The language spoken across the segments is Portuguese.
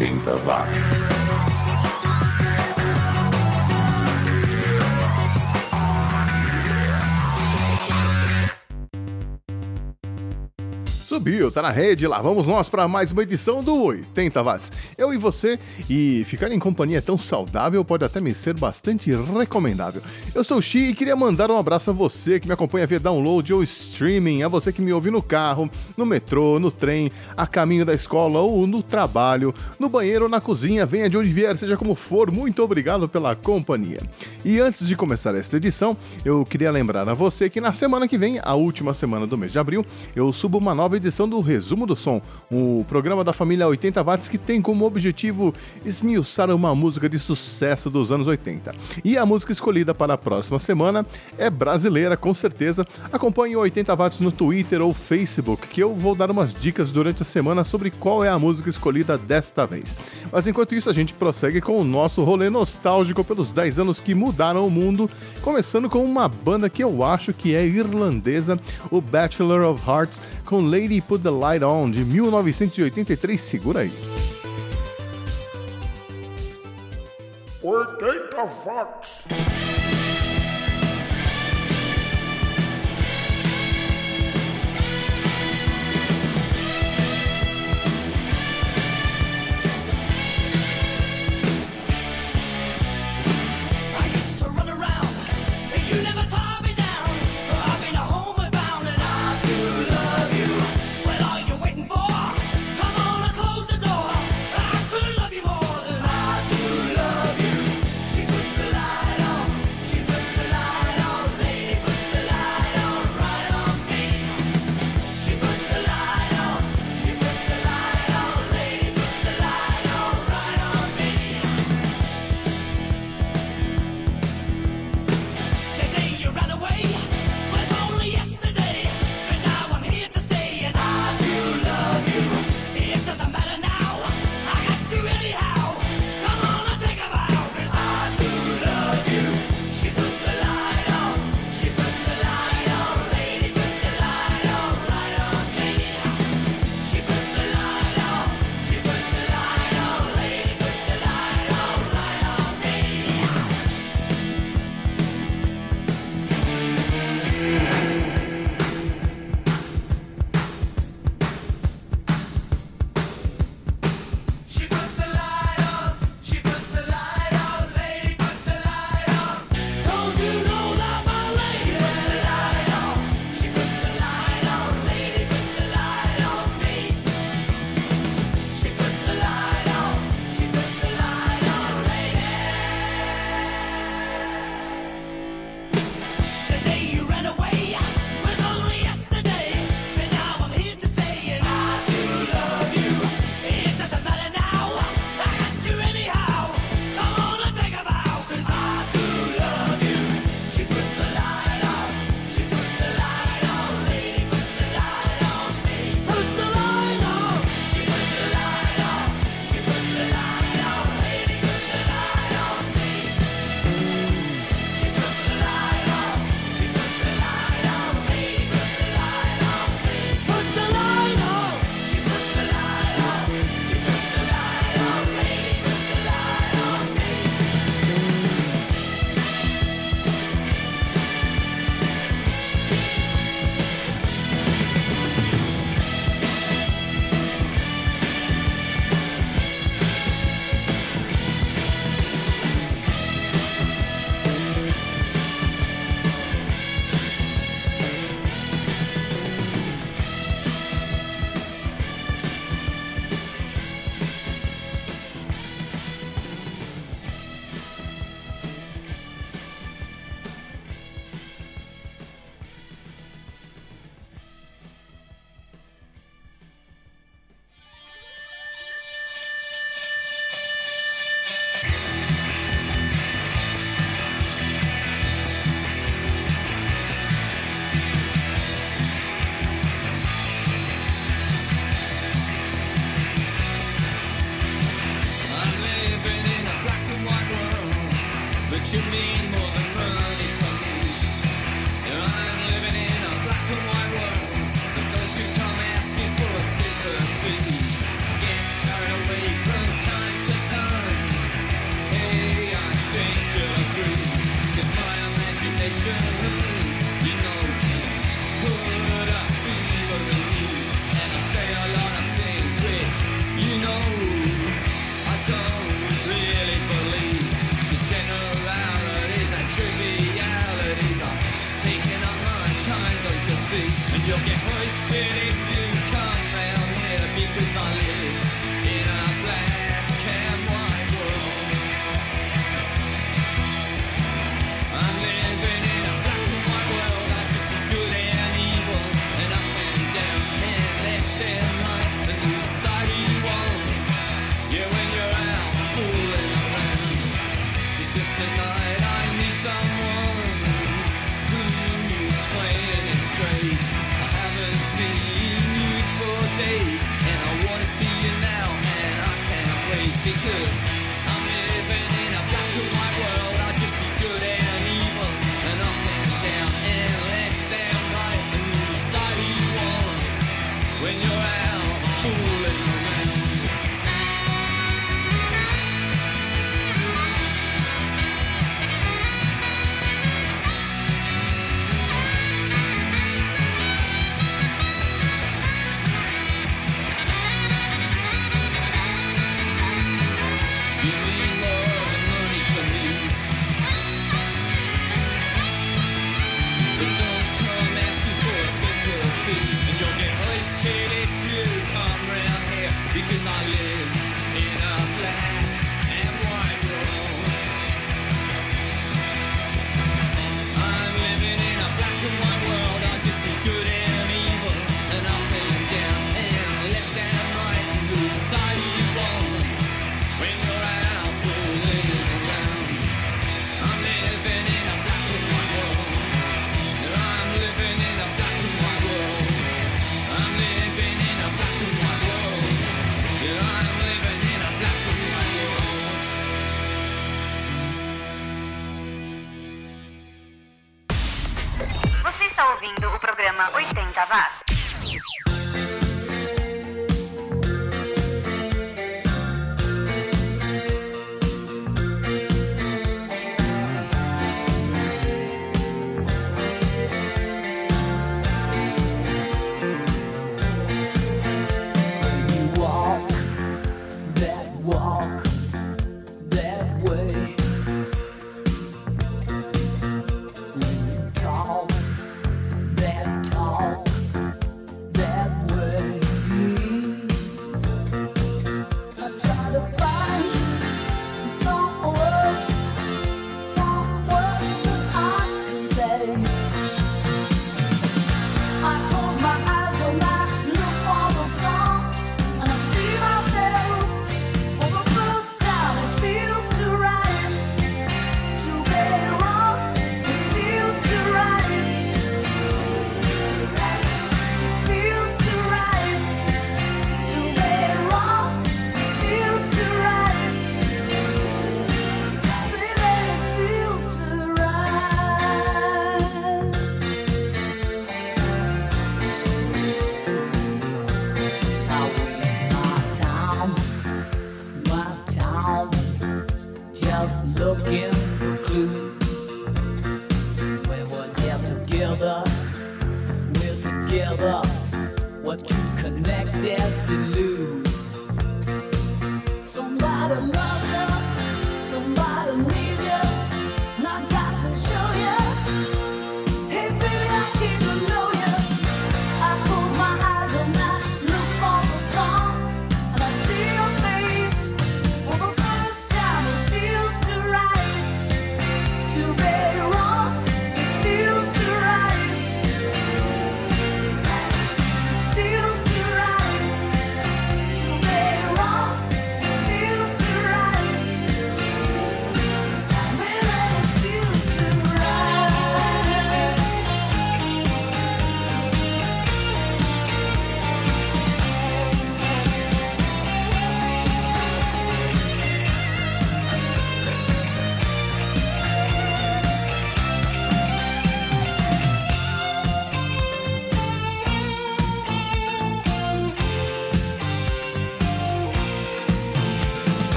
80 watts. Subiu, tá na rede, lá vamos nós para mais uma edição do 80 Watts. Eu e você, e ficar em companhia tão saudável pode até me ser bastante recomendável. Eu sou o Xi e queria mandar um abraço a você que me acompanha via download ou streaming, a você que me ouve no carro, no metrô, no trem, a caminho da escola ou no trabalho, no banheiro ou na cozinha, venha de onde vier, seja como for, muito obrigado pela companhia. E antes de começar esta edição, eu queria lembrar a você que na semana que vem, a última semana do mês de abril, eu subo uma nova edição do Resumo do Som, o programa da família 80 Watts que tem como objetivo esmiuçar uma música de sucesso dos anos 80. E a música escolhida para a próxima semana é brasileira, com certeza. Acompanhe o 80 Watts no Twitter ou Facebook, que eu vou dar umas dicas durante a semana sobre qual é a música escolhida desta vez. Mas enquanto isso, a gente prossegue com o nosso rolê nostálgico pelos 10 anos que mudaram o mundo, começando com uma banda que eu acho que é irlandesa, o Bachelor of Hearts, com Lady Put the Light On, de 1983. Segura aí. 80 watts.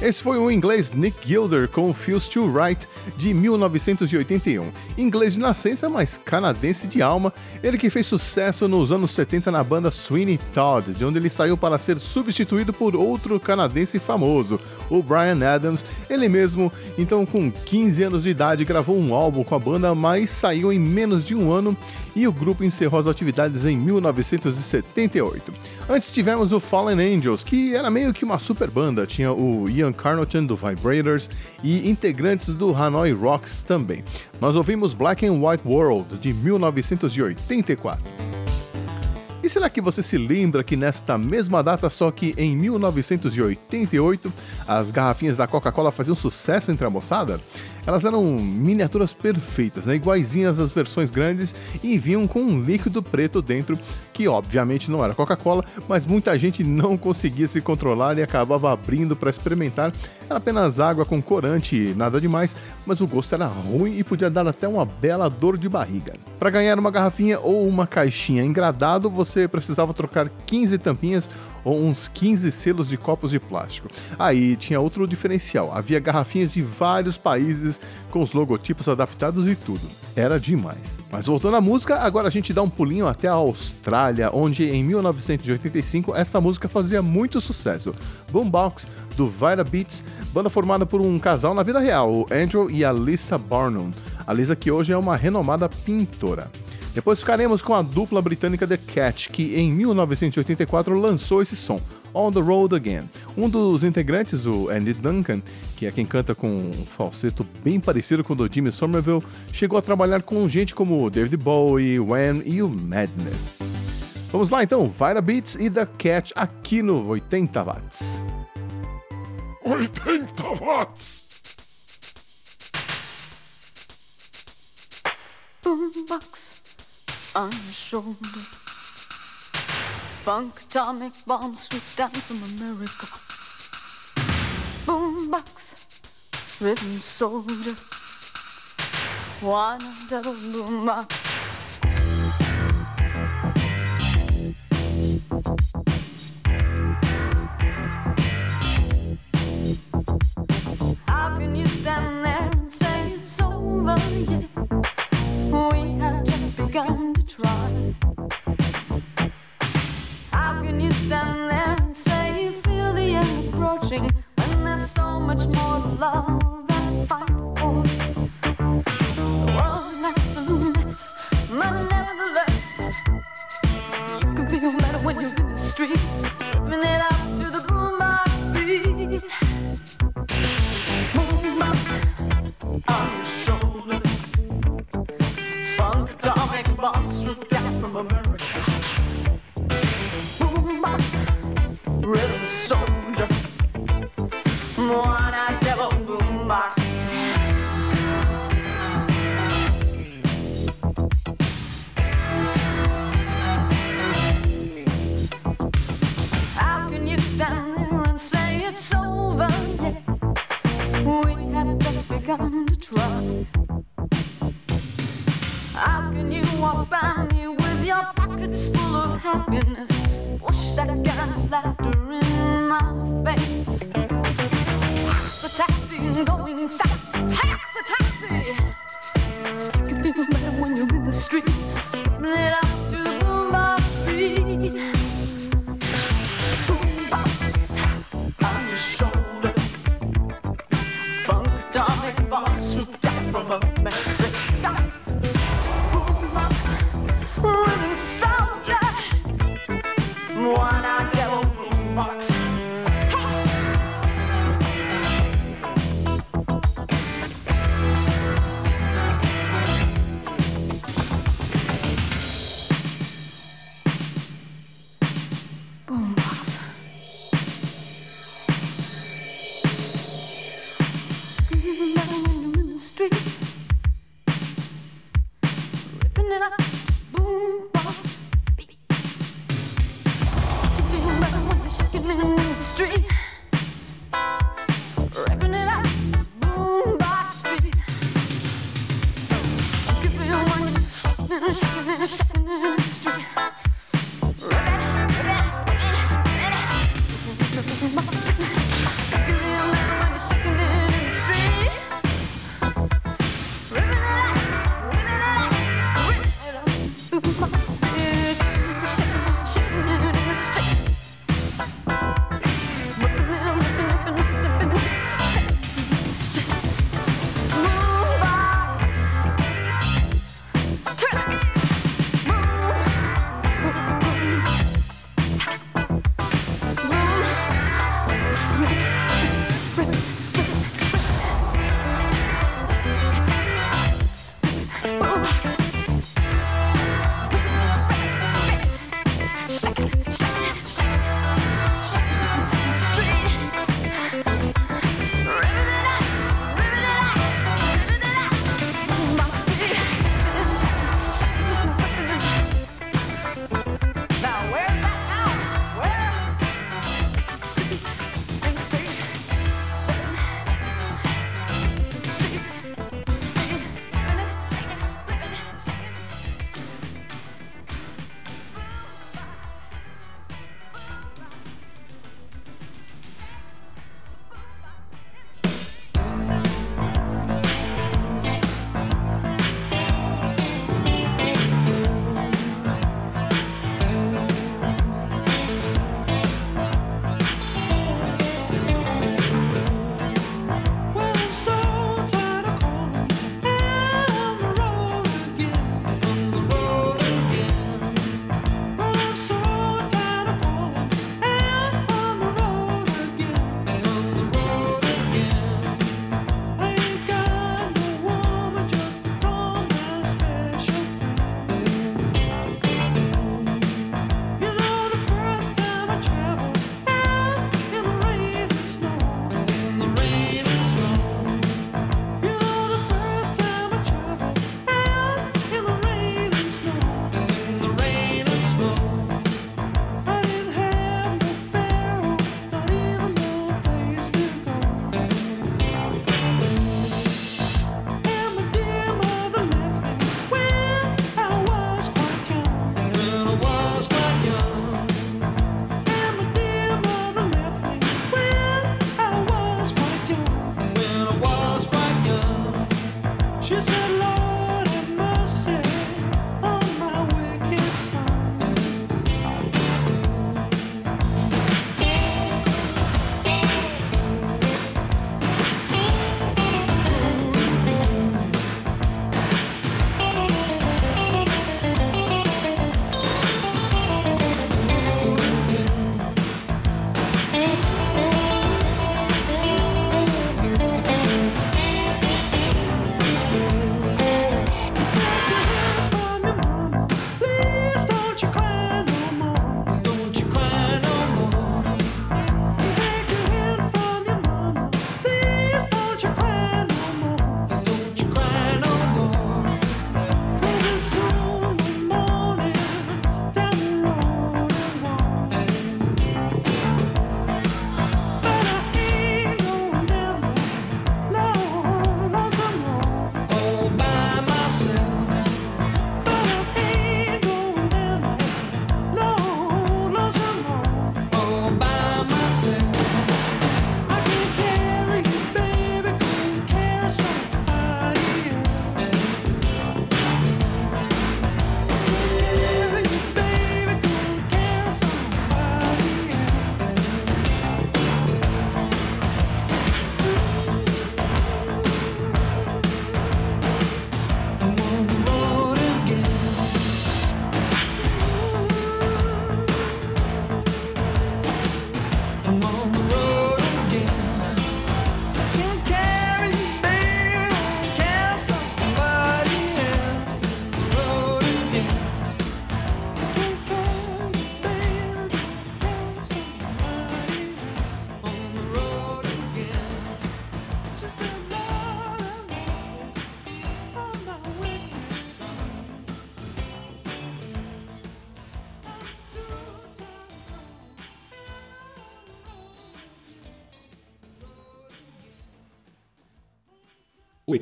Esse foi o inglês Nick Gilder com Feels Too Right de 1981. Inglês de nascença, mas canadense de alma, ele que fez sucesso nos anos 70 na banda Sweeney Todd, de onde ele saiu para ser substituído por outro canadense famoso, o Brian Adams. Ele mesmo, então com 15 anos de idade, gravou um álbum com a banda, mas saiu em menos de um ano e o grupo encerrou as atividades em 1978. Antes tivemos o Fallen Angels, que era meio que uma super banda, tinha o Ian Carnotan do Vibrators e integrantes do Hanoi Rocks também. Nós ouvimos Black and White World de 1984. E será que você se lembra que nesta mesma data, só que em 1988, as garrafinhas da Coca-Cola faziam sucesso entre a moçada? Elas eram miniaturas perfeitas, né? iguaizinhas às versões grandes e vinham com um líquido preto dentro, que obviamente não era Coca-Cola, mas muita gente não conseguia se controlar e acabava abrindo para experimentar. Era apenas água com corante, nada demais, mas o gosto era ruim e podia dar até uma bela dor de barriga. Para ganhar uma garrafinha ou uma caixinha engradado, você precisava trocar 15 tampinhas uns 15 selos de copos de plástico. Aí tinha outro diferencial: havia garrafinhas de vários países com os logotipos adaptados e tudo. Era demais. Mas voltando à música, agora a gente dá um pulinho até a Austrália, onde em 1985 essa música fazia muito sucesso. Boombox, do Vira Beats, banda formada por um casal na vida real, o Andrew e a Lisa Barnum. A Lisa que hoje é uma renomada pintora. Depois ficaremos com a dupla britânica The Catch, que em 1984 lançou esse som, On the Road Again. Um dos integrantes, o Andy Duncan, que é quem canta com um falseto bem parecido com o do Jimmy Somerville, chegou a trabalhar com gente como David Bowie, Wham e o Madness. Vamos lá então, Vira Beats e The Catch aqui no 80 Watts. 80 Watts! Boombox On your shoulder, Funk atomic bombs swoop down from America. Boombox, rhythm soldier. One double boombox. going fast, past the taxi. I can feel better when you're in the streets.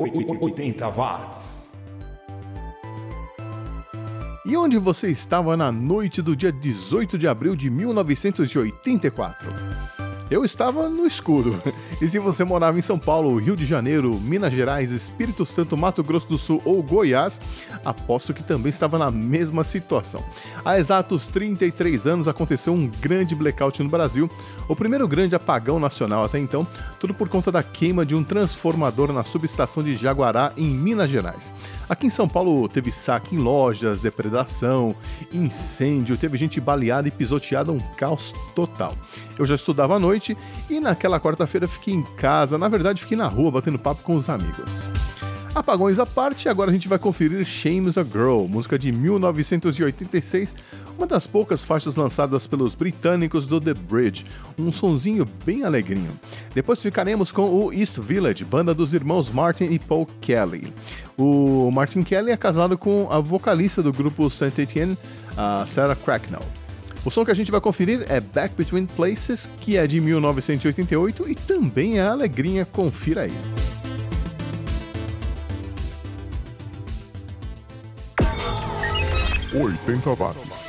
80 watts. E onde você estava na noite do dia 18 de abril de 1984? Eu estava no escuro. E se você morava em São Paulo, Rio de Janeiro, Minas Gerais, Espírito Santo, Mato Grosso do Sul ou Goiás, aposto que também estava na mesma situação. Há exatos 33 anos aconteceu um grande blackout no Brasil, o primeiro grande apagão nacional até então, tudo por conta da queima de um transformador na subestação de Jaguará, em Minas Gerais. Aqui em São Paulo teve saque em lojas, depredação, incêndio, teve gente baleada e pisoteada, um caos total. Eu já estudava à noite e naquela quarta-feira fiquei em casa, na verdade fiquei na rua batendo papo com os amigos. Apagões à parte, agora a gente vai conferir Shames a Girl, música de 1986, uma das poucas faixas lançadas pelos britânicos do The Bridge, um sonzinho bem alegrinho. Depois ficaremos com o East Village, banda dos irmãos Martin e Paul Kelly. O Martin Kelly é casado com a vocalista do grupo Saint Etienne, a Sarah Cracknell. O som que a gente vai conferir é Back Between Places, que é de 1988 e também é alegrinha, confira aí. 80 watts.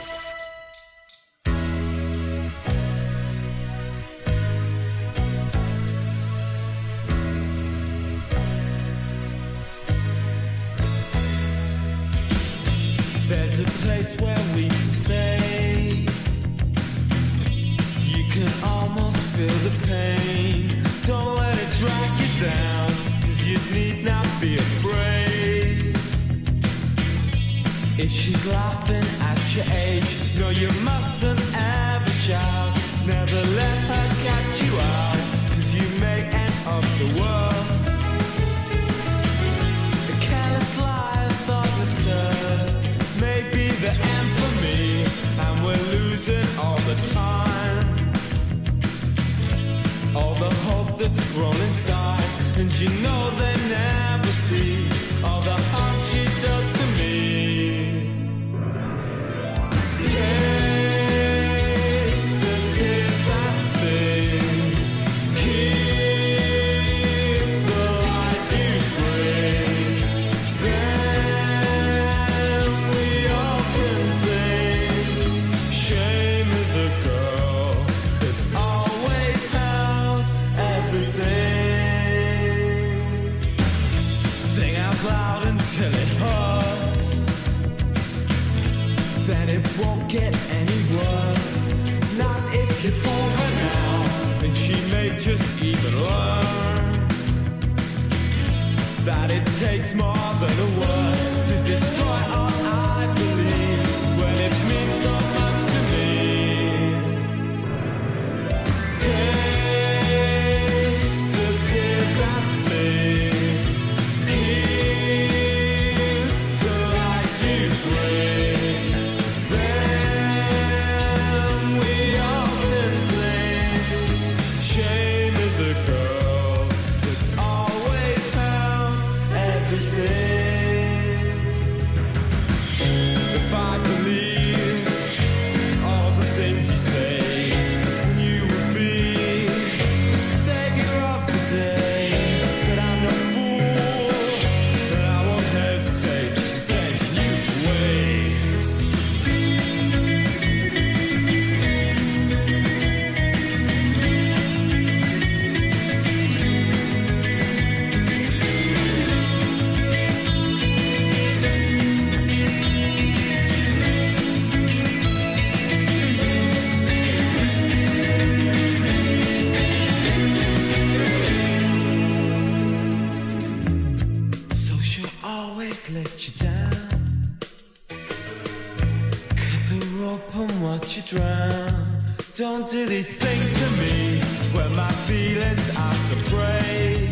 Watch you drown. Don't do these things to me when my feelings are afraid.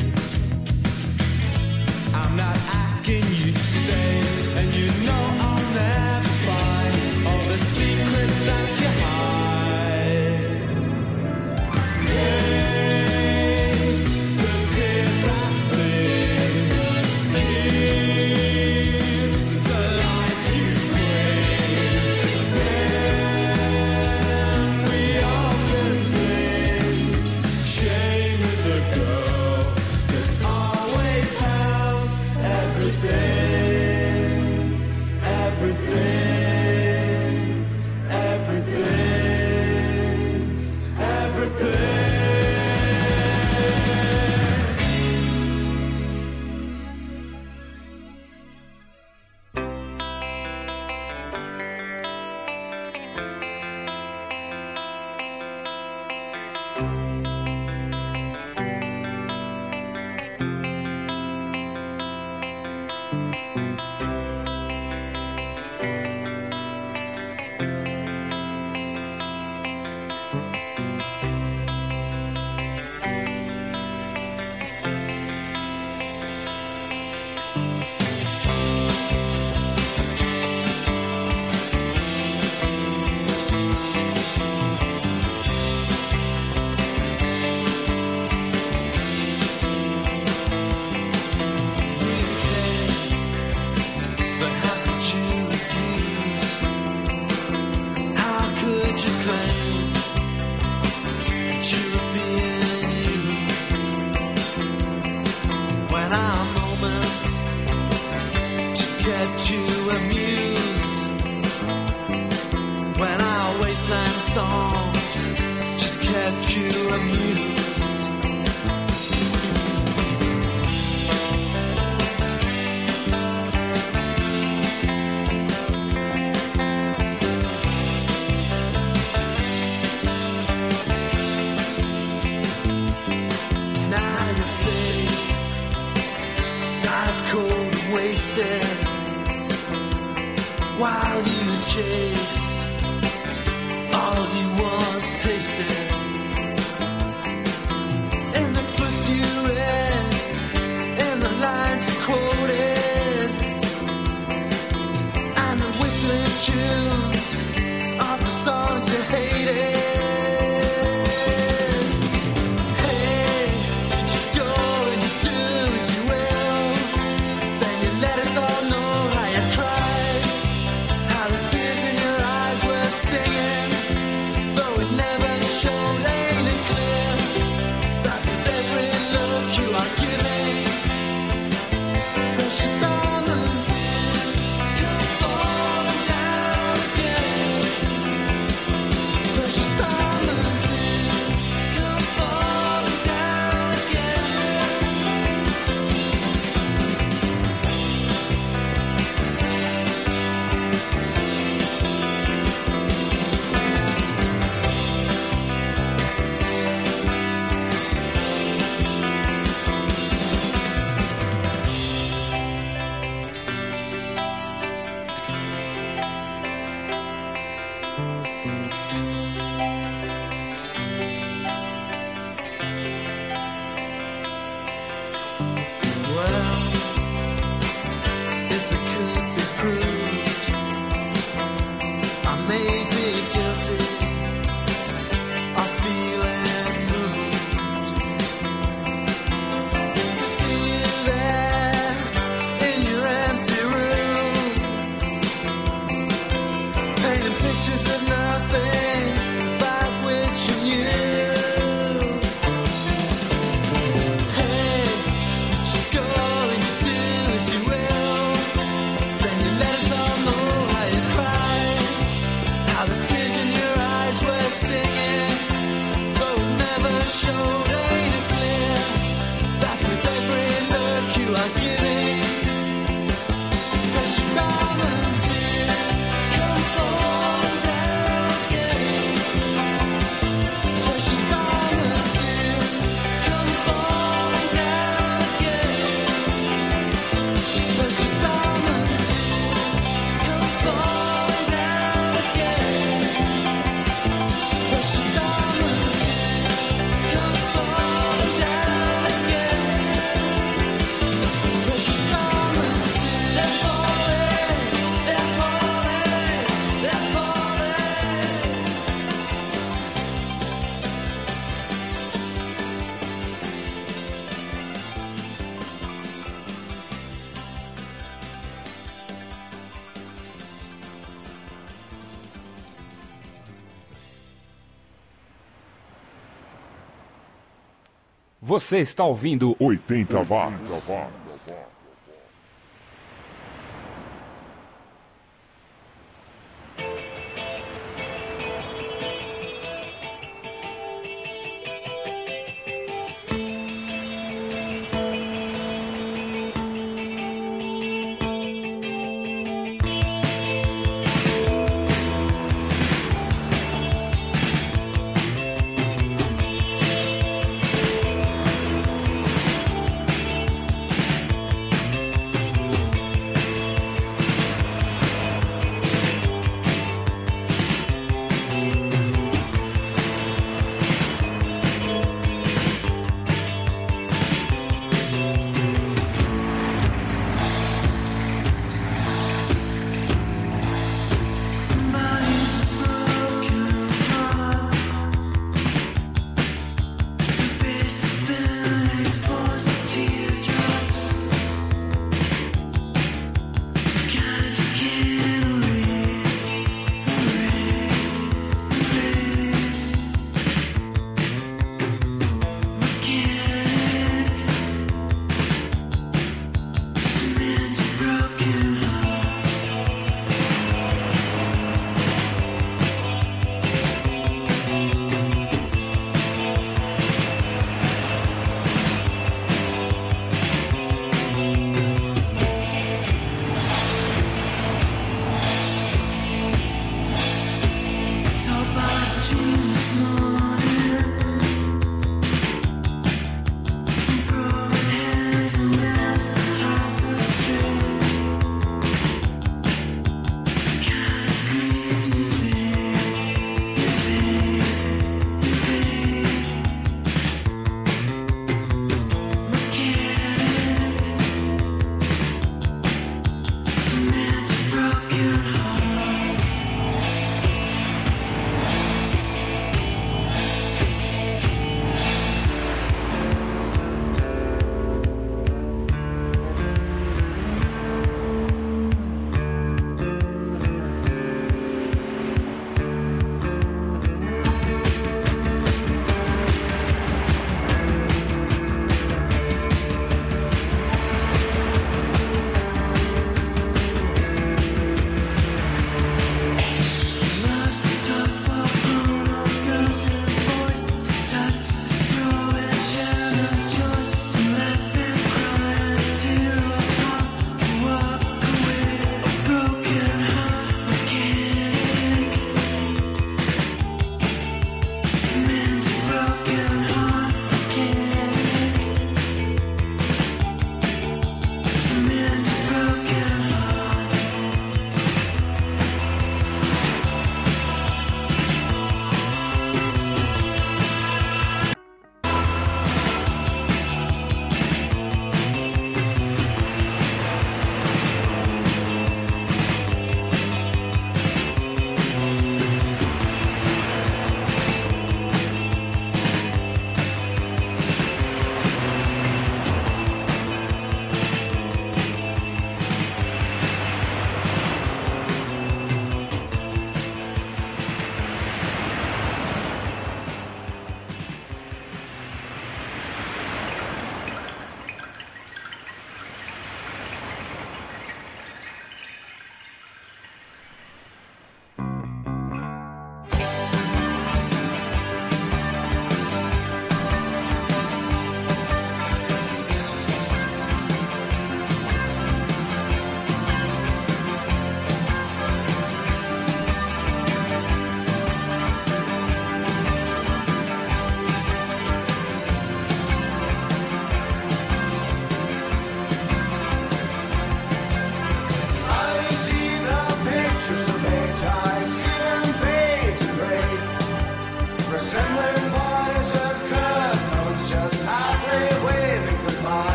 I'm not asking you to stay, Você está ouvindo 80 watts. Precious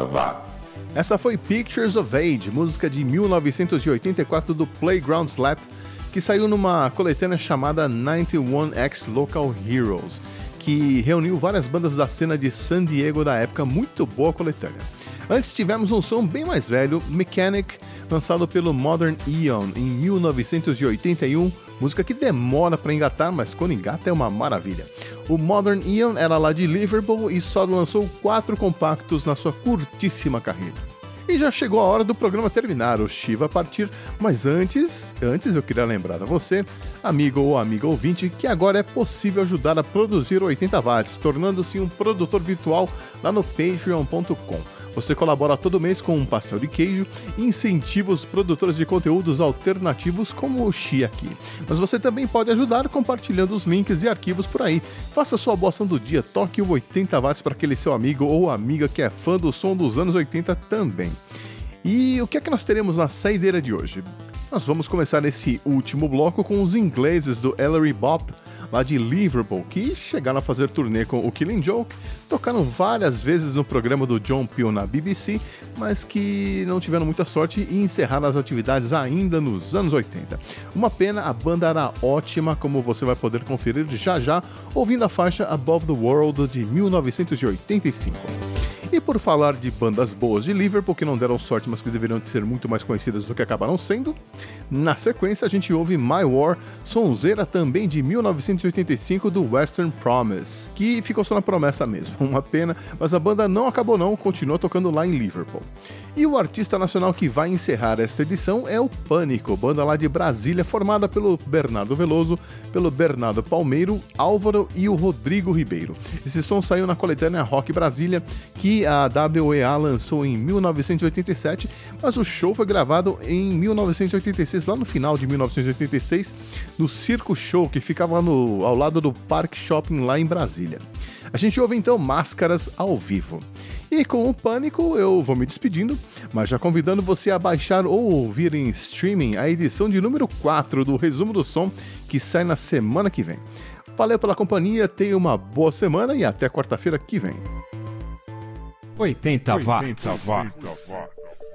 watts. Essa foi Pictures of Age, música de 1984 do Playground Slap, que saiu numa coletânea chamada 91X Local Heroes, que reuniu várias bandas da cena de San Diego da época, muito boa coletânea. Antes tivemos um som bem mais velho, Mechanic, lançado pelo Modern Eon em 1981, música que demora para engatar, mas quando engata é uma maravilha. O Modern Eon era lá de Liverpool e só lançou quatro compactos na sua curtíssima carreira. E já chegou a hora do programa terminar, o Shiva partir, mas antes, antes eu queria lembrar a você, amigo ou amiga ouvinte, que agora é possível ajudar a produzir 80 watts, tornando-se um produtor virtual lá no patreon.com. Você colabora todo mês com um pastel de queijo e incentiva os produtores de conteúdos alternativos como o Xi aqui. Mas você também pode ajudar compartilhando os links e arquivos por aí. Faça sua boa do dia, toque o 80 watts para aquele seu amigo ou amiga que é fã do som dos anos 80 também. E o que é que nós teremos na saideira de hoje? Nós vamos começar esse último bloco com os ingleses do Ellery Bop, lá de Liverpool, que chegaram a fazer turnê com o Killing Joke, tocaram várias vezes no programa do John Peel na BBC, mas que não tiveram muita sorte e encerraram as atividades ainda nos anos 80. Uma pena, a banda era ótima, como você vai poder conferir já já, ouvindo a faixa Above the World de 1985. E por falar de bandas boas de Liverpool, que não deram sorte, mas que deveriam ser muito mais conhecidas do que acabaram sendo, na sequência a gente ouve My War, sonzeira também de 1985 do Western Promise, que ficou só na promessa mesmo, uma pena, mas a banda não acabou não, continuou tocando lá em Liverpool. E o artista nacional que vai encerrar esta edição é o Pânico, banda lá de Brasília, formada pelo Bernardo Veloso, pelo Bernardo Palmeiro, Álvaro e o Rodrigo Ribeiro. Esse som saiu na coletânea Rock Brasília, que a WEA lançou em 1987, mas o show foi gravado em 1986, lá no final de 1986, no Circo Show, que ficava no, ao lado do Park Shopping lá em Brasília. A gente ouve então Máscaras ao vivo. E com o Pânico eu vou me despedindo, mas já convidando você a baixar ou ouvir em streaming a edição de número 4 do Resumo do Som, que sai na semana que vem. Valeu pela companhia, tenha uma boa semana e até quarta-feira que vem. 80 watts. I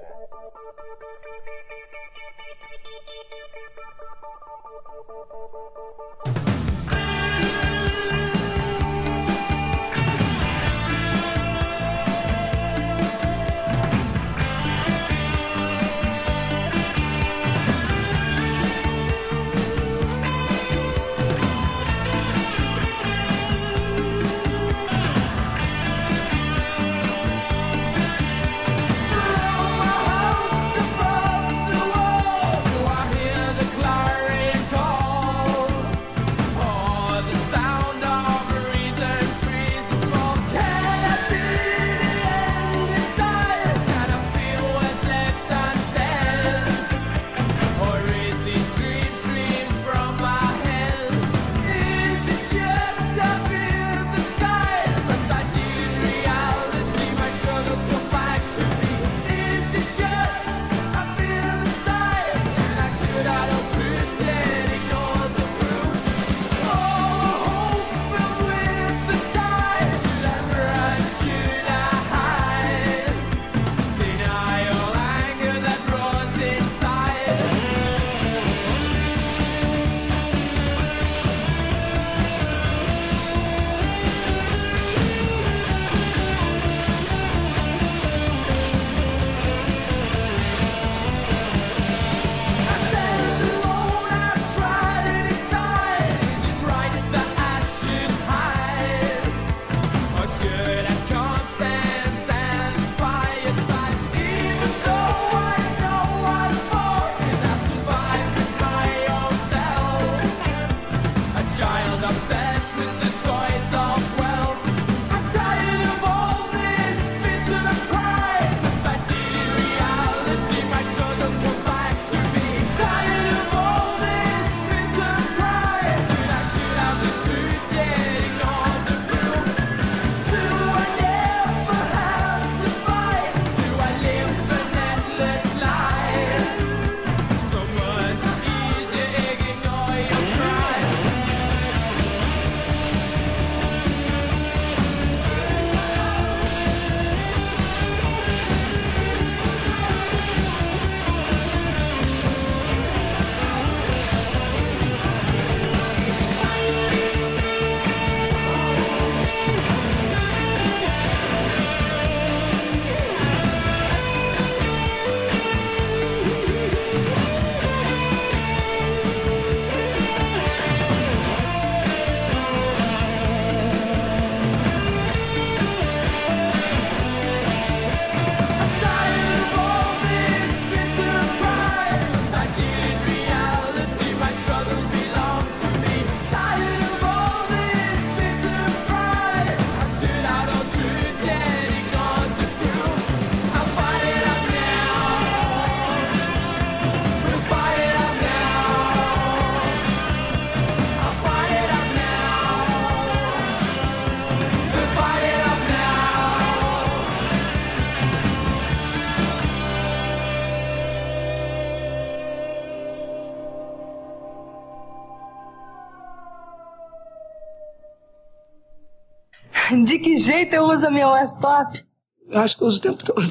laptop? Acho que eu uso o tempo todo.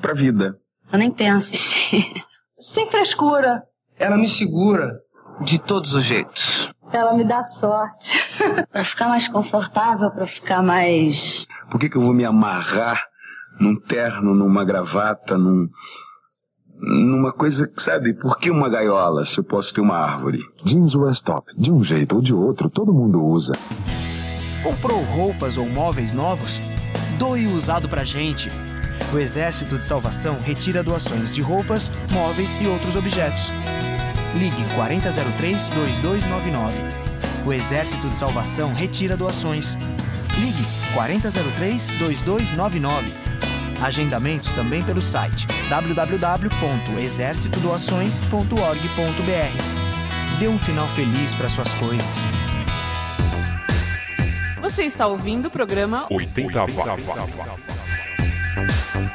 Pra vida. Eu nem penso. Sem frescura. Ela me segura de todos os jeitos. Ela me dá sorte. pra ficar mais confortável, pra ficar mais. Por que, que eu vou me amarrar num terno, numa gravata, num, numa coisa, que, sabe, por que uma gaiola se eu posso ter uma árvore? Jeans Westop, de um jeito ou de outro, todo mundo usa. Comprou roupas ou móveis novos? Doe o usado pra gente. O Exército de Salvação retira doações de roupas, móveis e outros objetos. Ligue 4003-2299. O Exército de Salvação retira doações. Ligue 4003-2299. Agendamentos também pelo site www.exercitodoações.org.br. Dê um final feliz para suas coisas. Você está ouvindo o programa 80 watts. descobrir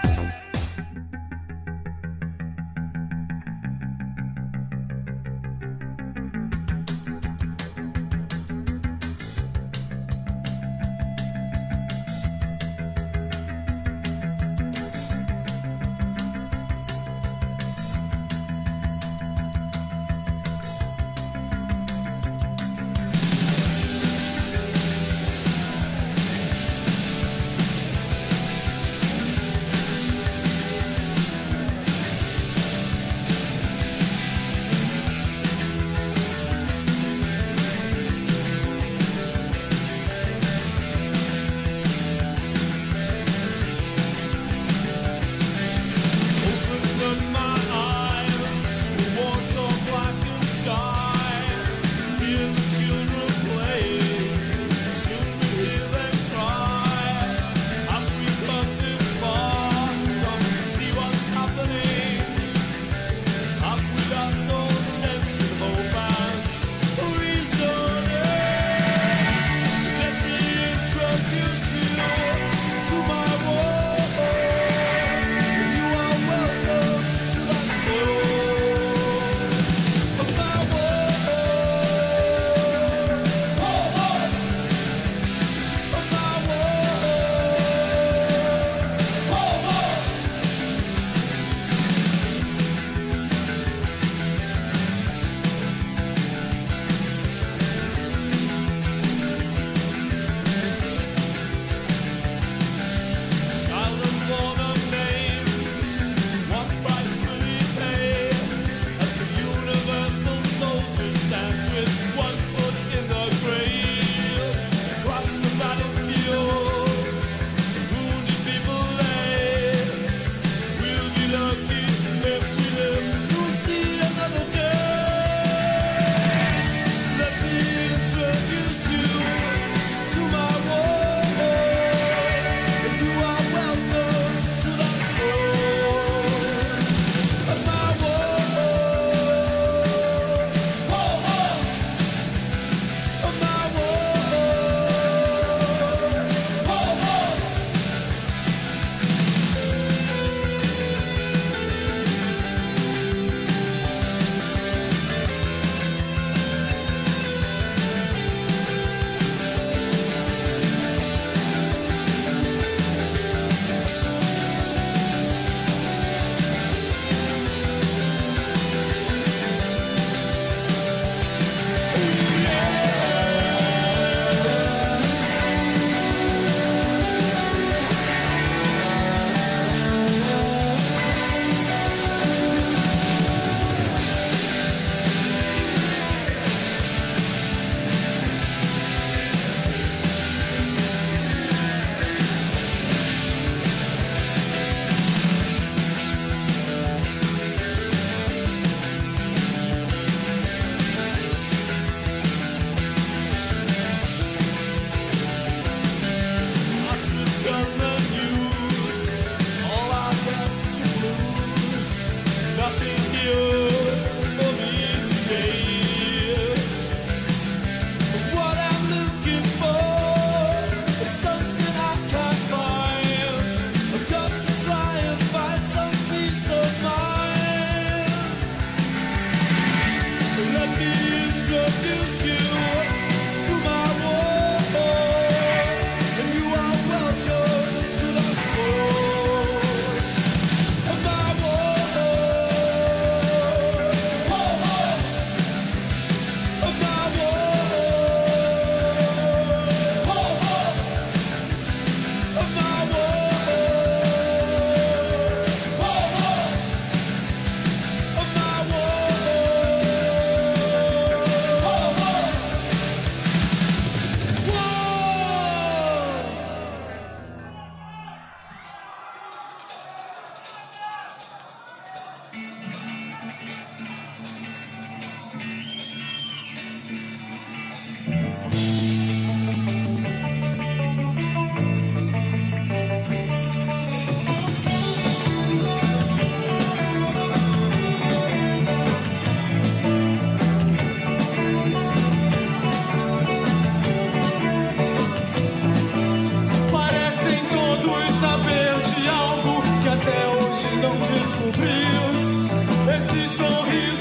so he's